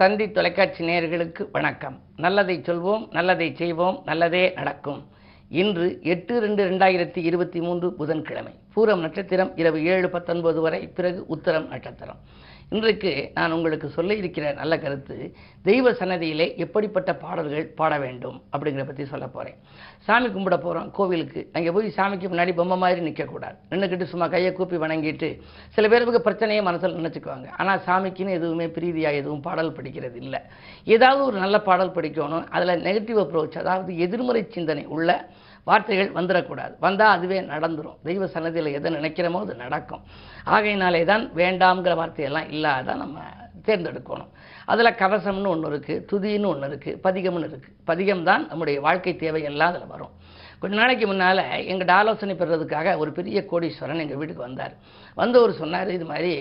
தந்தி தொலைக்காட்சி நேயர்களுக்கு வணக்கம். நல்லதை சொல்வோம் நல்லதை செய்வோம் நல்லதே நடக்கும். இன்று எட்டு ரெண்டு ரெண்டாயிரத்தி இருபத்தி மூன்று புதன்கிழமை. பூரம் நட்சத்திரம் இரவு ஏழு பத்தொன்பது வரை பிறகு உத்தரம் நட்சத்திரம். இன்றைக்கு நான் உங்களுக்கு சொல்ல இருக்கிற நல்ல கருத்து தெய்வ சன்னதியிலே எப்படிப்பட்ட பாடல்கள் பாட வேண்டும் அப்படிங்கிற பற்றி சொல்ல போகிறேன் சாமி கும்பிட போகிறோம் கோவிலுக்கு. அங்கே போய் சாமிக்கு முன்னாடி பொம்மை மாதிரி நிற்கக்கூடாது நின்றுக்கிட்டு சும்மா கையை கூப்பி வணங்கிட்டு சில பேருக்கு பிரச்சனையை மனசில் நினச்சிக்குவாங்க. ஆனால் சாமிக்குன்னு எதுவுமே பிரீதியாக எதுவும் பாடல் படிக்கிறது இல்லை. ஏதாவது ஒரு நல்ல பாடல் படிக்கணும். அதில் நெகட்டிவ் அப்ரோச் அதாவது எதிர்மறை சிந்தனை உள்ள வார்த்தைகள் வந்துடக்கூடாது வந்தால் அதுவே நடந்துடும் தெய்வ சன்னதியில் எதை நினைக்கிறோமோ அது நடக்கும். ஆகையினாலே தான் வேண்டாம்ங்கிற வார்த்தையெல்லாம் இல்லாத நம்ம தேர்ந்தெடுக்கணும். அதில் கவசம்னு ஒன்று இருக்குது துதின்னு ஒன்று இருக்குது பதிகம்னு இருக்குது பதிகம் தான் நம்முடைய வாழ்க்கை தேவையெல்லாம் அதில் வரும். கொஞ்ச நாளைக்கு முன்னால் எங்கள் ஆலோசனை பெறுறதுக்காக ஒரு பெரிய கோடீஸ்வரன் எங்கள் வீட்டுக்கு வந்தார். வந்தவர் சொன்னார் இது மாதிரி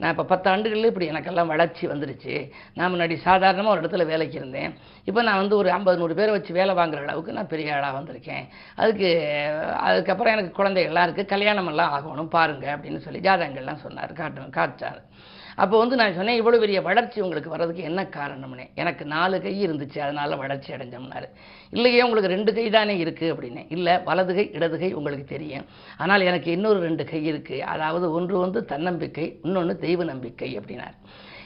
நான் இப்போ பத்தாண்டுகளில் இப்படி எனக்கெல்லாம் வளர்ச்சி வந்துருச்சு. நான் முன்னாடி சாதாரணமாக ஒரு இடத்துல வேலைக்கு இருந்தேன். இப்போ நான் வந்து ஒரு ஐம்பது நூறு பேரை வச்சு வேலை வாங்குற அளவுக்கு நான் பெரிய ஆளாக வந்திருக்கேன். அதுக்கு அதுக்கப்புறம் எனக்கு குழந்தைகள்லாம் இருக்குது கல்யாணமெல்லாம் ஆகணும் பாருங்கள் அப்படின்னு சொல்லி ஜாதகங்கள்லாம் சொன்னார் காட்டு காட்டார் அப்போ வந்து நான் சொன்னேன் இவ்வளோ பெரிய வளர்ச்சி உங்களுக்கு வர்றதுக்கு என்ன காரணம்னு. எனக்கு நாலு கை இருந்துச்சு அதனால் வளர்ச்சி அடைஞ்சோம்னாரு. இல்லையே உங்களுக்கு ரெண்டு கை தானே இருக்குது அப்படின்னு. இல்லை வலது கை இடது கை உங்களுக்கு தெரியும். ஆனால் எனக்கு இன்னொரு ரெண்டு கை இருக்குது அதாவது ஒன்று வந்து தன்னம்பிக்கை இன்னொன்று தெய்வ நம்பிக்கை அப்படின்னார்.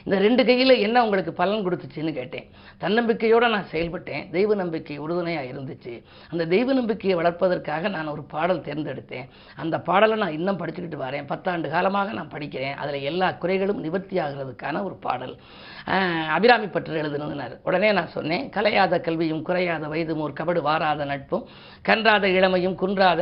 இந்த ரெண்டு கையில் என்ன உங்களுக்கு பலன் கொடுத்துச்சுன்னு கேட்டேன். தன்னம்பிக்கையோடு நான் செயல்பட்டேன். தெய்வ நம்பிக்கை உறுதுணையாக இருந்துச்சு. அந்த தெய்வ நம்பிக்கையை வளர்ப்பதற்காக நான் ஒரு பாடல் தேர்ந்தெடுத்தேன். அந்த பாடலை நான் இன்னும் படிச்சுக்கிட்டு வரேன். பத்தாண்டு காலமாக நான் படிக்கிறேன். அதில் எல்லா குறைகளும் நிவர்த்தி ஆகிறதுக்கான ஒரு பாடல். அபிராமி பற்று எழுதுனதுனார் உடனே நான் சொன்னேன் கலையாத கல்வியும் குறையாத வயதும் ஒரு கபடு வாராத நட்பும் கன்றாத இளமையும் குன்றாத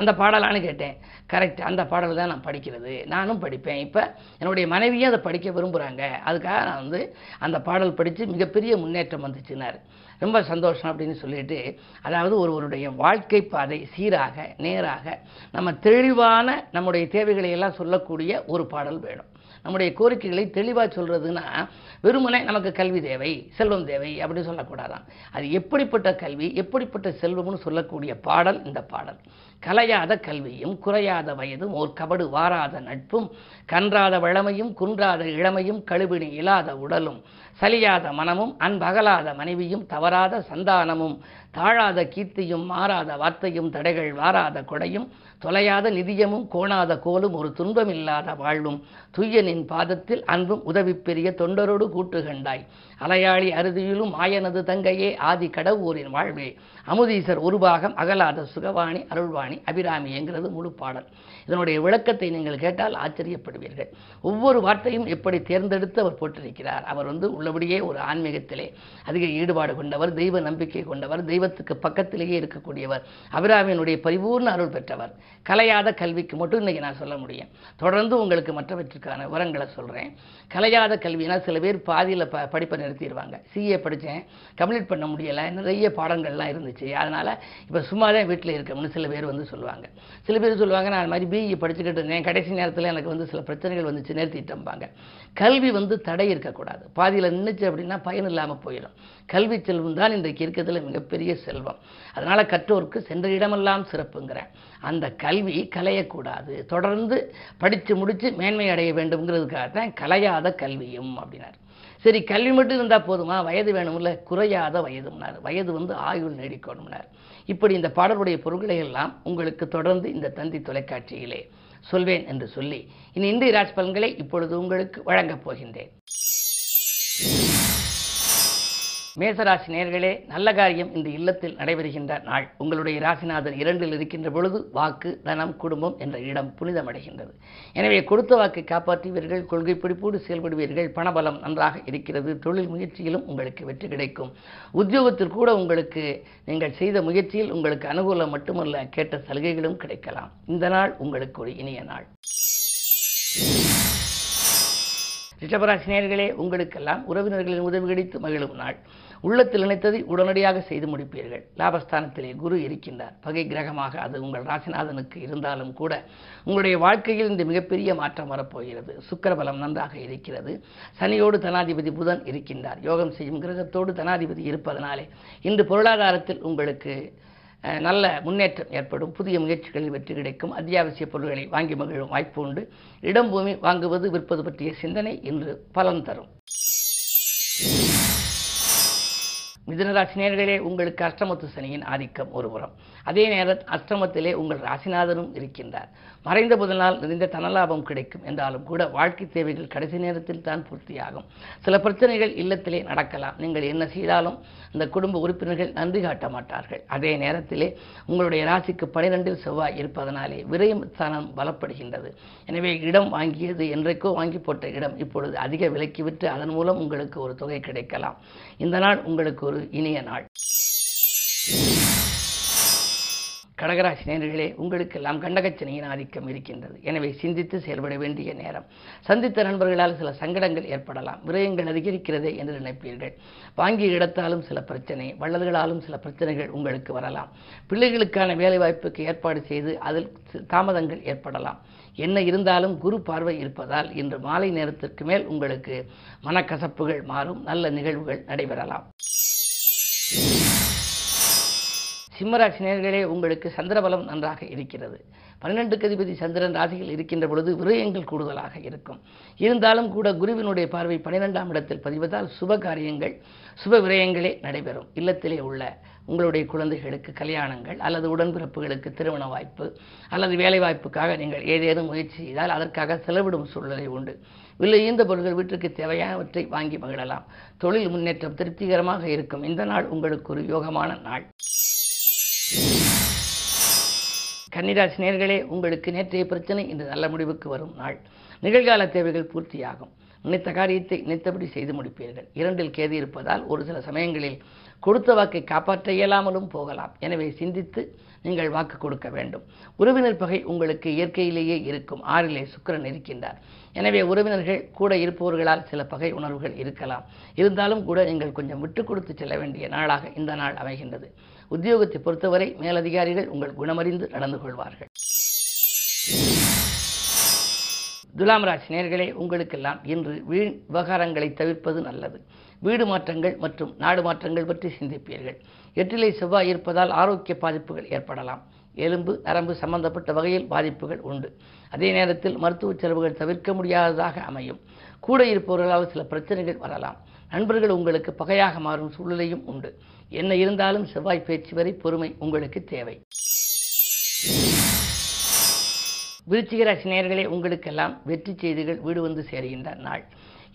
அந்த பாடலான்னு கேட்டேன். கரெக்ட் அந்த பாடல் தான் நான் படிக்கிறது. நானும் படிப்பேன். இப்போ என்னுடைய மனைவியும் அதை படிக்க விரும்புகிறாங்க அதுக்காக நான் வந்து அந்த பாடல் படித்து மிகப்பெரிய முன்னேற்றம் வந்துச்சுனார் ரொம்ப சந்தோஷம் அப்படின்னு சொல்லிட்டு அதாவது ஒருவருடைய வாழ்க்கை பாதை சீராக நேராக நம்ம தெளிவான நம்முடைய தேவைகளை எல்லாம் சொல்லக்கூடிய ஒரு பாடல் வேணும். நம்முடைய கோரிக்கைகளை தெளிவாக சொல்கிறதுனா வெறுமனே நமக்கு கல்வி தேவை செல்வம் தேவை அப்படின்னு சொல்லக்கூடாதான். அது எப்படிப்பட்ட கல்வி எப்படிப்பட்ட செல்வம்னு சொல்லக்கூடிய பாடல் இந்த பாடல். கலையாத கல்வியும் குறையாத வயதும் ஓர் கபடு வாராத நட்பும் கன்றாத வளமையும் குன்றாத இளமையும் கழுவினி இல்லாத உடலும் சலியாத மனமும் அன்பகலாத மனைவியும் தவறாத சந்தானமும் தாழாத கீர்த்தியும் மாறாத வார்த்தையும் தடைகள் வாராத கொடையும் தொலையாத நிதியமும் கோணாத கோலும் ஒரு துன்பமில்லாத வாழ்வும் துய்யனின் பாதத்தில் அன்பும் உதவி பெரிய தொண்டரோடு கூட்டு கண்டாய். அலையாளி அறுதியிலும் ஆயனது தங்கையே ஆதி கடவுரின் வாழ்வே அமுதீசர் உருபாகம் அகலாத சுகவாணி அருள்வாணி அபிராமி என்கிறது முழு பாடல். இதனுடைய விளக்கத்தை நீங்கள் கேட்டால் ஆச்சரியப்படுவீர்கள். ஒவ்வொரு வார்த்தையும் எப்படி தேர்ந்தெடுத்து அவர் போட்டிருக்கிறார் அவர் வந்து உள்ளபடியே ஒரு ஆன்மீகத்திலே அதிக ஈடுபாடு கொண்டவர் தெய்வ நம்பிக்கை கொண்டவர் தெய்வத்துக்கு பக்கத்திலேயே இருக்கக்கூடியவர் அபிராமியினுடைய பரிபூர்ண அருள் பெற்றவர். கலையாத கல்விக்கு மட்டும் இன்றைக்கி நான் சொல்ல முடியும். தொடர்ந்து உங்களுக்கு மற்றவற்றிற்கான விவரங்களை சொல்கிறேன் கலையாத கல்வினா சில பேர் பாதியில் ப படிப்பை நிறுத்திடுவாங்க. சிஏ படித்தேன். கம்ப்ளீட் பண்ண முடியலை. நிறைய பாடங்கள்லாம் இருந்துச்சு. அதனால் இப்போ சும்மா தான் வீட்டில் இருக்கணும்னு சில பேர் வந்து சொல்லுவாங்க. சில பேர் சொல்லுவாங்க நான் அது மாதிரி பிஇ படிச்சுக்கிட்டு இருந்தேன். கடைசி நேரத்தில் எனக்கு வந்து சில பிரச்சனைகள் வந்துச்சு நிறுத்திட்டம்பாங்க. கல்வி வந்து தடை இருக்கக்கூடாது. பாதியில் நின்றுச்சு அப்படின்னா பயன் இல்லாமல் போயிடும். கல்வி செல்வம் தான் இன்றைக்கு இருக்கிறதுல மிகப்பெரிய செல்வம். அதனால் கற்றோருக்கு சென்ற இடமெல்லாம் சிறப்புங்கிறேன் அந்த கல்வி கலையக்கூடாது. தொடர்ந்து படித்து முடித்து மேன்மை அடைய வேண்டும்ங்கிறதுக்காக தான் கலையாத கல்வியும் அப்படின்னார். சரி கல்வி மட்டும் இருந்தால் போதுமா? வயது வேணும்ல. குறையாத வயதும்னார் வயது வந்து ஆயுள் நீடிக்கணும்னார் இப்படி இந்த பாடலுடைய பொருட்களை எல்லாம் உங்களுக்கு தொடர்ந்து இந்த தந்தி தொலைக்காட்சியிலே சொல்வேன் என்று சொல்லி இனி இந்திய ராஜ் பலன்களை இப்பொழுது உங்களுக்கு வழங்கப் போகின்றேன். மேசராசி நேர்களே நல்ல காரியம் இந்த இல்லத்தில் நடைபெறுகின்ற நாள். உங்களுடைய ராசிநாதன் இரண்டில் இருக்கின்ற பொழுது வாக்கு தனம் குடும்பம் என்ற இடம் புனிதமடைகின்றது. எனவே கொடுத்த வாக்கை காப்பாற்றுவீர்கள் கொள்கை பிடிப்போடு செயல்படுவீர்கள் பணபலம் நன்றாக இருக்கிறது தொழில் முயற்சியிலும் உங்களுக்கு வெற்றி கிடைக்கும். உத்தியோகத்தில் கூட உங்களுக்கு நீங்கள் செய்த முயற்சியில் உங்களுக்கு அனுகூலம் மட்டுமல்ல கேட்ட சலுகைகளும் கிடைக்கலாம். இந்த நாள் உங்களுக்கு ஒரு இனிய நாள். ரிஷபராசி நேர்களே உங்களுக்கெல்லாம் உறவினர்களின் உதவி கிடைத்து மகிழும் நாள். உள்ளத்தில் நினைத்ததை உடனடியாக செய்து முடிப்பீர்கள். லாபஸ்தானத்திலே குரு இருக்கின்றார். பகை கிரகமாக அது உங்கள் ராசிநாதனுக்கு இருந்தாலும் கூட உங்களுடைய வாழ்க்கையில் இந்த மிகப்பெரிய மாற்றம் வரப்போகிறது. சுக்கரபலம் நன்றாக இருக்கிறது. சனியோடு தனாதிபதி புதன் இருக்கின்றார். யோகம் செய்யும் கிரகத்தோடு தனாதிபதி இருப்பதனாலே இன்று பொருளாதாரத்தில் உங்களுக்கு நல்ல முன்னேற்றம் ஏற்படும். புதிய முயற்சிகளில் வெற்றி கிடைக்கும். அத்தியாவசிய பொருட்களை வாங்கி மகிழும் வாய்ப்பு உண்டு. இடம் பூமி வாங்குவது விற்பது பற்றிய சிந்தனை இன்று பலன் தரும். மிதுனராசினியர்களே உங்களுக்கு அஷ்டமத்து சனியின் ஆதிக்கம் ஒருபுறம். அதே நேரம் அஷ்டமத்திலே உங்கள் ராசிநாதனும் இருக்கின்றார். மறைந்த புதனால் நிறைந்த தனலாபம் கிடைக்கும். என்றாலும் கூட வாழ்க்கை தேவைகள் கடைசி நேரத்தில் தான் பூர்த்தியாகும். சில பிரச்சனைகள் இல்லத்திலே நடக்கலாம். நீங்கள் என்ன செய்தாலும் இந்த குடும்ப உறுப்பினர்கள் நன்றி காட்ட மாட்டார்கள். அதே நேரத்திலே உங்களுடைய ராசிக்கு பனிரெண்டில் செவ்வாய் இருப்பதனாலே விரயம் ஸ்தானம் பலப்படுகின்றது. எனவே இடம் வாங்கியது என்றைக்கோ வாங்கி போட்ட இடம் இப்பொழுது அதிக விலைக்கு விற்று அதன் மூலம் உங்களுக்கு ஒரு தொகை கிடைக்கலாம். இந்த நாள் உங்களுக்கு ஒரு இனிய நாள். கடகராசி நேர்களே உங்களுக்கெல்லாம் கண்டகச்சனையின் ஆதிக்கம் இருக்கின்றது. எனவே சிந்தித்து செயல்பட வேண்டிய நேரம். சந்தித்த நண்பர்களால் சில சங்கடங்கள் ஏற்படலாம். விரயங்கள் அதிகரிக்கிறதே என்று நினைப்பீர்கள். வாங்கிய இடத்தாலும் சில பிரச்சனை வள்ளல்களாலும் சில பிரச்சனைகள் உங்களுக்கு வரலாம். பிள்ளைகளுக்கான வேலைவாய்ப்புக்கு ஏற்பாடு செய்து அதில் தாமதங்கள் ஏற்படலாம். என்ன இருந்தாலும் குரு பார்வை இருப்பதால் இன்று மாலை நேரத்திற்கு மேல் உங்களுக்கு மனக்கசப்புகள் மாறும். நல்ல நிகழ்வுகள் நடைபெறலாம். சிம்மராசி நேர்களே உங்களுக்கு சந்திரபலம் நன்றாக இருக்கிறது. பன்னெண்டு கதிபதி சந்திரன் ராசியில் இருக்கின்ற பொழுது விரயங்கள் கூடுதலாக இருக்கும். இருந்தாலும் கூட குருவினுடைய பார்வை பன்னிரெண்டாம் இடத்தில் பதிவதால் சுப காரியங்கள் சுப விரயங்களே நடைபெறும். இல்லத்திலே உள்ள உங்களுடைய குழந்தைகளுக்கு கல்யாணங்கள் அல்லது உடன்பிறப்புகளுக்கு திருமண வாய்ப்பு அல்லது வேலை வாய்ப்புக்காக நீங்கள் ஏதேனும் முயற்சி செய்தால் அதற்காக செலவிடும் சூழ்நிலை உண்டு. விலை ஈந்த பொருட்கள் வீட்டுக்கு தேவையானவற்றை வாங்கி மகிழலாம். தொழில் முன்னேற்றம் திருப்திகரமாக இருக்கும். இந்த நாள் உங்களுக்கு ஒரு யோகமான நாள். கன்னிராசி நேர்களே உங்களுக்கு நேற்றைய பிரச்சனை இன்று நல்ல முடிவுக்கு வரும் நாள். நிகழ்கால தேவைகள் பூர்த்தியாகும். நினைத்த காரியத்தை நினைத்தபடி செய்து முடிப்பீர்கள். இரண்டில் கேது இருப்பதால் ஒரு சில சமயங்களில் கொடுத்த வாக்கை காப்பாற்ற இயலாமலும் போகலாம். எனவே சிந்தித்து நீங்கள் வாக்கு கொடுக்க வேண்டும். உறவினர் பகை உங்களுக்கு இயற்கையிலேயே இருக்கும். ஆறிலே சுக்கிரன் இருக்கின்றார். எனவே உறவினர்கள் கூட இருப்பவர்களால் சில பகை உணர்வுகள் இருக்கலாம். இருந்தாலும் கூட நீங்கள் கொஞ்சம் விட்டு கொடுத்து செல்ல வேண்டிய நாளாக இந்த நாள் அமைகின்றது. உத்தியோகத்தை பொறுத்தவரை மேலதிகாரிகள் உங்கள் குணமறிந்து நடந்து கொள்வார்கள். துலாம் ராசி நேர்களே உங்களுக்கெல்லாம் இன்று வீண் விவகாரங்களை தவிர்ப்பது நல்லது. வீடு மாற்றங்கள் மற்றும் நாடு மாற்றங்கள் பற்றி சிந்திப்பீர்கள். எட்டிலை செவ்வாய் இருப்பதால் ஆரோக்கிய பாதிப்புகள் ஏற்படலாம். எலும்பு நரம்பு சம்பந்தப்பட்ட வகையில் பாதிப்புகள் உண்டு. அதே நேரத்தில் மருத்துவ செலவுகள் தவிர்க்க முடியாததாக அமையும். கூட இருப்பவர்களால் சில பிரச்சனைகள் வரலாம். நண்பர்கள் உங்களுக்கு பகையாக மாறும் சூழ்நிலையும் உண்டு. என்ன இருந்தாலும் செவ்வாய் பேச்சு வரை பொறுமை உங்களுக்கு தேவை. விருச்சிகராசி நேர்களே உங்களுக்கெல்லாம் வெற்றி செய்திகள் வீடு வந்து சேருகின்ற நாள்.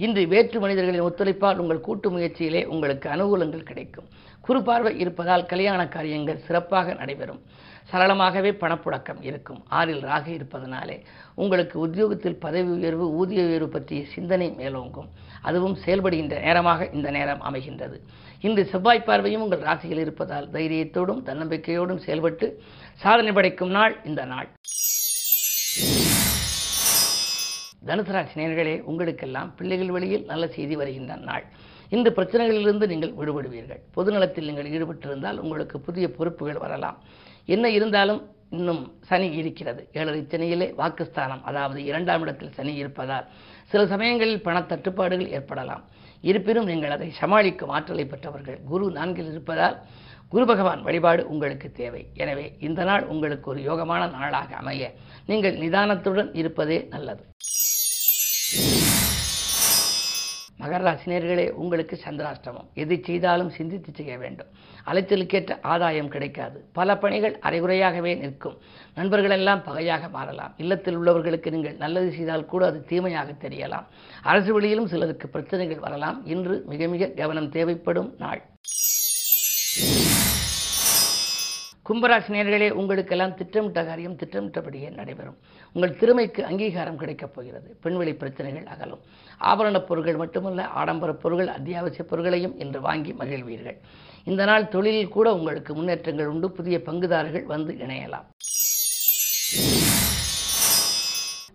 இன்று வேற்று மனிதர்களின் ஒத்துழைப்பால் உங்கள் கூட்டு முயற்சியிலே உங்களுக்கு அனுகூலங்கள் கிடைக்கும். குறுபார்வை இருப்பதால் கல்யாண காரியங்கள் சிறப்பாக நடைபெறும். சரளமாகவே பணப்புழக்கம் இருக்கும். ஆறில் ராக இருப்பதனாலே உங்களுக்கு உத்தியோகத்தில் பதவி உயர்வு ஊதிய உயர்வு பற்றிய சிந்தனை மேலோங்கும். அதுவும் செயல்படுகின்ற நேரமாக இந்த நேரம் அமைகின்றது. இன்று செவ்வாய் பார்வையும் உங்கள் ராசியில் இருப்பதால் தைரியத்தோடும் தன்னம்பிக்கையோடும் செயல்பட்டு சாதனை படைக்கும் நாள் இந்த நாள். தனுசு உங்களுக்கெல்லாம் பிள்ளைகள் வழியில் நல்ல செய்தி வருகின்ற நாள். இந்த பிரச்சனைகளிலிருந்து நீங்கள் விடுபடுவீர்கள். பொதுநலத்தில் நீங்கள் ஈடுபட்டிருந்தால் உங்களுக்கு புதிய பொறுப்புகள் வரலாம். என்ன இருந்தாலும் இன்னும் சனி இருக்கிறது. ஏழரை சனியிலே வாக்குஸ்தானம் அதாவது இரண்டாம் இடத்தில் சனி இருப்பதால் சில சமயங்களில் பண தட்டுப்பாடுகள் ஏற்படலாம். இருப்பினும் நீங்கள் அதை சமாளிக்கும் ஆற்றலை பெற்றவர்கள் குரு நான்கில் இருப்பதால் குரு பகவான் வழிபாடு உங்களுக்கு தேவை. எனவே இந்த நாள் உங்களுக்கு ஒரு யோகமான நாளாக அமைய நீங்கள் நிதானத்துடன் இருப்பதே நல்லது. மகராசினியர்களே உங்களுக்கு சந்திராஷ்டமம். எது செய்தாலும் சிந்தித்து செய்ய வேண்டும். அலைச்சலுக்கேற்ற ஆதாயம் கிடைக்காது. பல பணிகள் அரைகுறையாகவே நிற்கும். நண்பர்களெல்லாம் பகையாக மாறலாம். இல்லத்தில் உள்ளவர்களுக்கு நீங்கள் நல்லது செய்தால் கூட அது தீமையாக தெரியலாம். அரசு வழியிலும் சிலருக்கு பிரச்சனைகள் வரலாம். இன்று மிக மிக கவனம் தேவைப்படும் நாள். கும்பராசி நேர்களே உங்களுக்கெல்லாம் திட்டமிட்ட காரியம் திட்டமிட்டபடியே நடைபெறும். உங்கள் திறமைக்கு அங்கீகாரம் கிடைக்கப் போகிறது. பெண்வெளி பிரச்சனைகள் அகலும். ஆபரணப் பொருட்கள் மட்டுமல்ல ஆடம்பர பொருட்கள் அத்தியாவசிய பொருட்களையும் இன்று வாங்கி மகிழ்வீர்கள். இந்த நாள் தொழிலில் கூட உங்களுக்கு முன்னேற்றங்கள் உண்டு. புதிய பங்குதாரர்கள் வந்து இணையலாம்.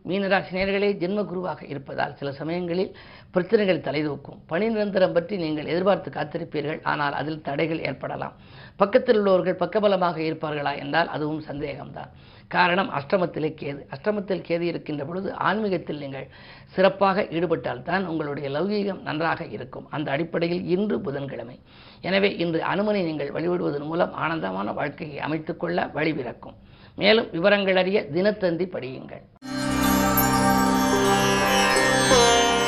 மீனராசினியர்களே ஜென்ம குருவாக இருப்பதால் சில சமயங்களில் பிரச்சனைகள் தலைதூக்கும். பணி நிரந்தரம் பற்றி நீங்கள் எதிர்பார்த்து காத்திருப்பீர்கள். ஆனால் அதில் தடைகள் ஏற்படலாம். பக்கத்தில் உள்ளவர்கள் பக்கபலமாக இருப்பார்களா என்றால் அதுவும் சந்தேகம்தான். காரணம் அஷ்டமத்திலே கேது. அஷ்டமத்தில் கேது இருக்கின்ற பொழுது ஆன்மீகத்தில் நீங்கள் சிறப்பாக ஈடுபட்டால் தான் உங்களுடைய லௌகீகம் நன்றாக இருக்கும். அந்த அடிப்படையில் இன்று புதன்கிழமை. எனவே இன்று அனுமனை நீங்கள் வழிபடுவதன் மூலம் ஆனந்தமான வாழ்க்கையை அமைத்துக்கொள்ள வழிபிறக்கும் மேலும் விவரங்கள் அறிய தினத்தந்தி படியுங்கள்.